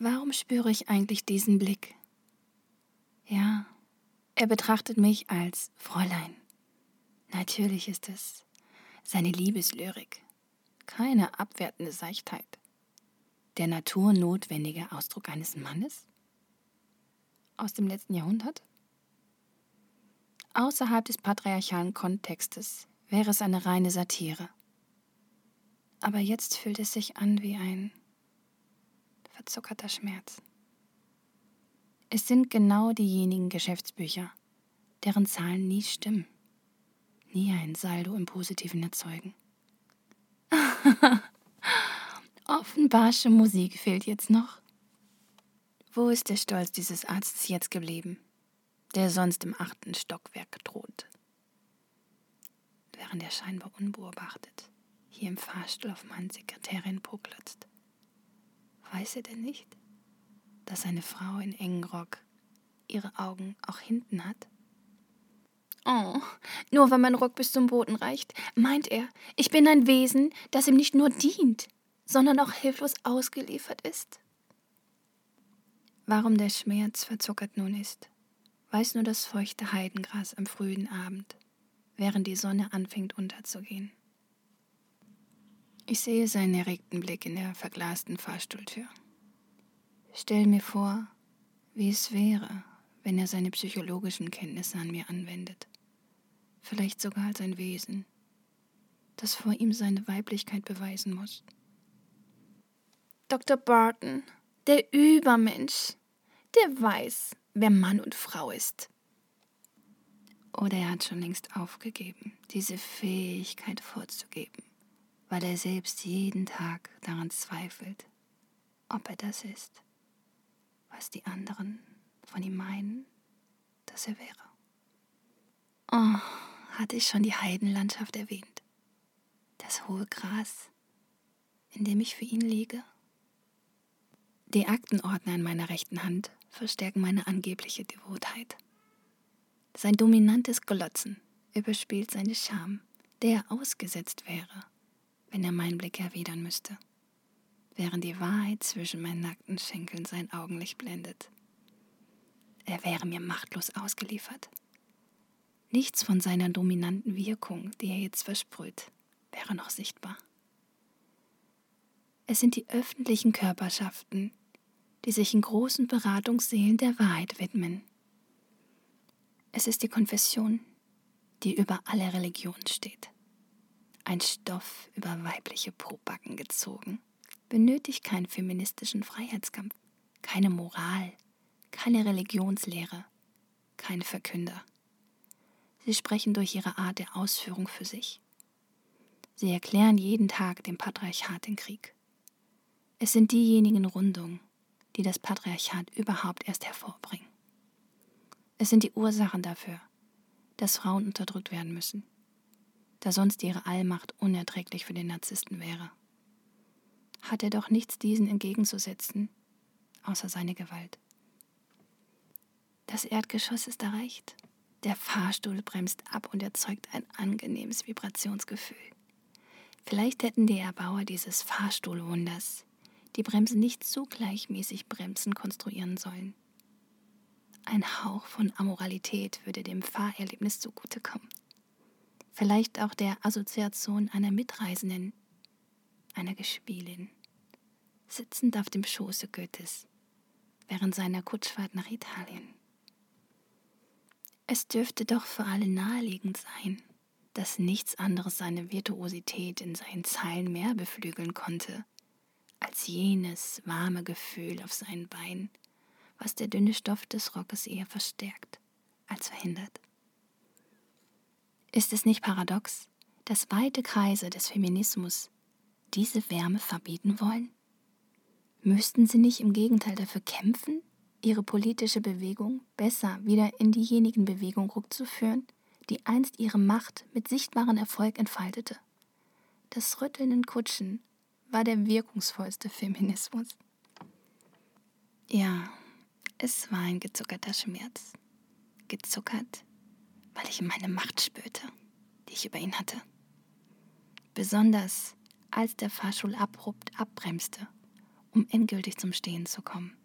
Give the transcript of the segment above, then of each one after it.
Warum spüre ich eigentlich diesen Blick? Ja, er betrachtet mich als Fräulein. Natürlich ist es seine Liebeslyrik, keine abwertende Seichtheit. Der naturnotwendige Ausdruck eines Mannes? Aus dem letzten Jahrhundert? Außerhalb des patriarchalen Kontextes wäre es eine reine Satire. Aber jetzt fühlt es sich an wie ein verzuckerter Schmerz. Es sind genau diejenigen Geschäftsbücher, deren Zahlen nie stimmen, nie ein Saldo im Positiven erzeugen. Offenbarsche Musik fehlt jetzt noch. Wo ist der Stolz dieses Arztes jetzt geblieben, der sonst im achten Stockwerk droht? Während er scheinbar unbeobachtet hier im Fahrstuhl auf meinen Sekretärin poklotzt. Weiß er denn nicht, dass eine Frau in engen Rock ihre Augen auch hinten hat? Oh, nur weil mein Rock bis zum Boden reicht, meint er, ich bin ein Wesen, das ihm nicht nur dient, sondern auch hilflos ausgeliefert ist. Warum der Schmerz verzuckert nun ist, weiß nur das feuchte Heidengras am frühen Abend, während die Sonne anfängt unterzugehen. Ich sehe seinen erregten Blick in der verglasten Fahrstuhltür. Stell mir vor, wie es wäre, wenn er seine psychologischen Kenntnisse an mir anwendet. Vielleicht sogar als ein Wesen, das vor ihm seine Weiblichkeit beweisen muss. Dr. Barton, der Übermensch, der weiß, wer Mann und Frau ist. Oder er hat schon längst aufgegeben, diese Fähigkeit vorzugeben weil er selbst jeden Tag daran zweifelt, ob er das ist, was die anderen von ihm meinen, dass er wäre. Oh, hatte ich schon die Heidenlandschaft erwähnt, das hohe Gras, in dem ich für ihn liege? Die Aktenordner in meiner rechten Hand verstärken meine angebliche Devotheit. Sein dominantes Glotzen überspielt seine Scham, der ausgesetzt wäre wenn er meinen Blick erwidern müsste, während die Wahrheit zwischen meinen nackten Schenkeln sein Augenlicht blendet. Er wäre mir machtlos ausgeliefert. Nichts von seiner dominanten Wirkung, die er jetzt versprüht, wäre noch sichtbar. Es sind die öffentlichen Körperschaften, die sich in großen Beratungssälen der Wahrheit widmen. Es ist die Konfession, die über alle Religionen steht ein Stoff über weibliche Pobacken gezogen, benötigt keinen feministischen Freiheitskampf, keine Moral, keine Religionslehre, keine Verkünder. Sie sprechen durch ihre Art der Ausführung für sich. Sie erklären jeden Tag dem Patriarchat den Krieg. Es sind diejenigen Rundungen, die das Patriarchat überhaupt erst hervorbringen. Es sind die Ursachen dafür, dass Frauen unterdrückt werden müssen da sonst ihre Allmacht unerträglich für den Narzissten wäre. Hat er doch nichts diesen entgegenzusetzen, außer seine Gewalt. Das Erdgeschoss ist erreicht. Der Fahrstuhl bremst ab und erzeugt ein angenehmes Vibrationsgefühl. Vielleicht hätten die Erbauer dieses Fahrstuhlwunders die Bremsen nicht so gleichmäßig bremsen konstruieren sollen. Ein Hauch von Amoralität würde dem Fahrerlebnis zugutekommen vielleicht auch der Assoziation einer Mitreisenden, einer Gespielin, sitzend auf dem Schoße Goethes während seiner Kutschfahrt nach Italien. Es dürfte doch für alle naheliegend sein, dass nichts anderes seine Virtuosität in seinen Zeilen mehr beflügeln konnte, als jenes warme Gefühl auf seinen Beinen, was der dünne Stoff des Rockes eher verstärkt als verhindert. Ist es nicht paradox, dass weite Kreise des Feminismus diese Wärme verbieten wollen? Müssten sie nicht im Gegenteil dafür kämpfen, ihre politische Bewegung besser wieder in diejenigen Bewegungen rückzuführen, die einst ihre Macht mit sichtbarem Erfolg entfaltete? Das Rütteln in Kutschen war der wirkungsvollste Feminismus. Ja, es war ein gezuckerter Schmerz. Gezuckert ich meine Macht spürte, die ich über ihn hatte. Besonders als der Fahrstuhl abrupt abbremste, um endgültig zum Stehen zu kommen,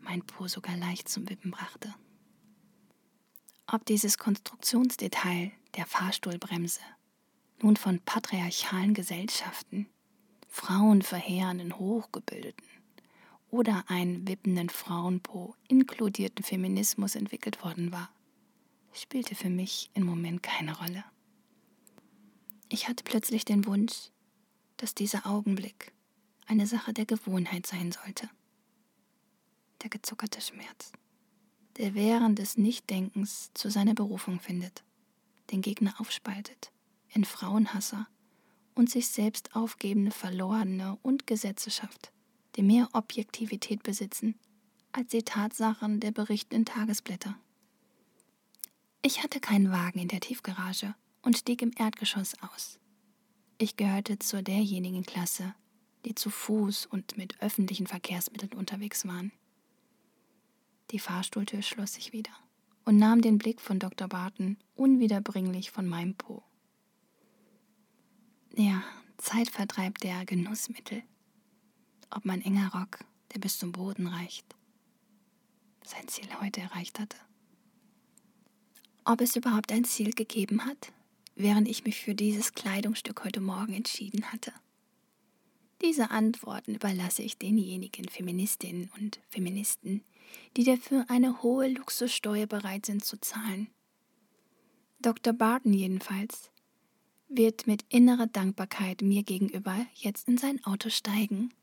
mein Po sogar leicht zum Wippen brachte. Ob dieses Konstruktionsdetail der Fahrstuhlbremse nun von patriarchalen Gesellschaften, frauenverheerenden Hochgebildeten oder einen wippenden Frauenpo inkludierten Feminismus entwickelt worden war, spielte für mich im Moment keine Rolle. Ich hatte plötzlich den Wunsch, dass dieser Augenblick eine Sache der Gewohnheit sein sollte. Der gezuckerte Schmerz, der während des Nichtdenkens zu seiner Berufung findet, den Gegner aufspaltet, in Frauenhasser und sich selbst aufgebende Verlorene und Gesetze schafft, die mehr Objektivität besitzen als die Tatsachen der berichtenden Tagesblätter. Ich hatte keinen Wagen in der Tiefgarage und stieg im Erdgeschoss aus. Ich gehörte zu derjenigen Klasse, die zu Fuß und mit öffentlichen Verkehrsmitteln unterwegs waren. Die Fahrstuhltür schloss sich wieder und nahm den Blick von Dr. Barton unwiederbringlich von meinem Po. Ja, Zeitvertreib der Genussmittel. Ob mein enger Rock, der bis zum Boden reicht, sein Ziel heute erreicht hatte. Ob es überhaupt ein Ziel gegeben hat, während ich mich für dieses Kleidungsstück heute Morgen entschieden hatte. Diese Antworten überlasse ich denjenigen Feministinnen und Feministen, die dafür eine hohe Luxussteuer bereit sind zu zahlen. Dr. Barton jedenfalls wird mit innerer Dankbarkeit mir gegenüber jetzt in sein Auto steigen